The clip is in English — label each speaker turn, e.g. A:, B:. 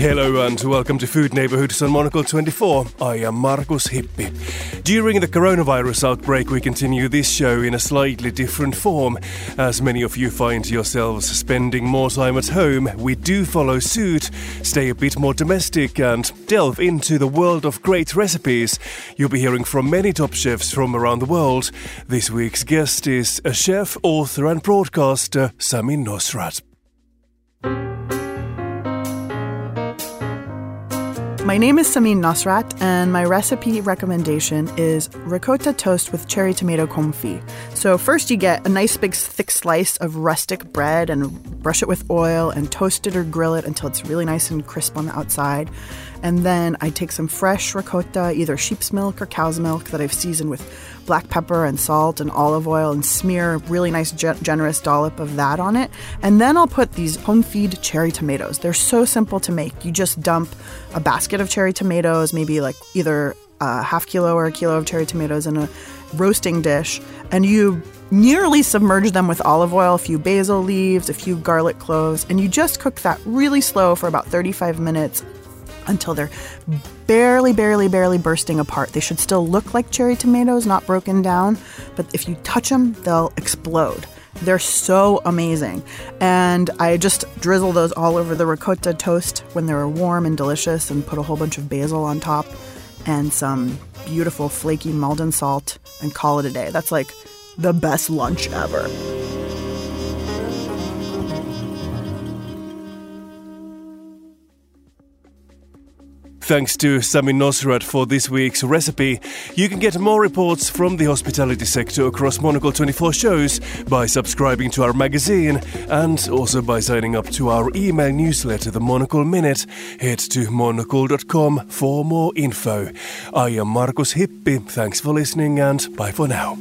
A: Hello and welcome to Food Neighborhoods on Monocle 24. I am Markus Hippi. During the coronavirus outbreak, we continue this show in a slightly different form. As many of you find yourselves spending more time at home, we do follow suit, stay a bit more domestic, and delve into the world of great recipes. You'll be hearing from many top chefs from around the world. This week's guest is a chef, author, and broadcaster, Samin Nosrat.
B: My name is Samin Nosrat, and my recipe recommendation is ricotta toast with cherry tomato confit. So, first you get a nice big thick slice of rustic bread and brush it with oil and toast it or grill it until it's really nice and crisp on the outside. And then I take some fresh ricotta, either sheep's milk or cow's milk, that I've seasoned with black pepper and salt and olive oil and smear a really nice ge- generous dollop of that on it. And then I'll put these confit cherry tomatoes. They're so simple to make. You just dump a basket of cherry tomatoes, maybe like either a half kilo or a kilo of cherry tomatoes in a roasting dish, and you nearly submerge them with olive oil, a few basil leaves, a few garlic cloves, and you just cook that really slow for about 35 minutes until they're barely, barely, barely bursting apart. They should still look like cherry tomatoes, not broken down, but if you touch them, they'll explode. They're so amazing. And I just drizzle those all over the ricotta toast when they were warm and delicious and put a whole bunch of basil on top and some beautiful flaky Maldon salt and call it a day. That's like the best lunch ever.
A: Thanks to Samin Nosrat for this week's recipe. You can get more reports from the hospitality sector across Monocle 24 shows by subscribing to our magazine and also by signing up to our email newsletter, The Monocle Minute. Head to monocle.com for more info. I am Markus Hippi. Thanks for listening and bye for now.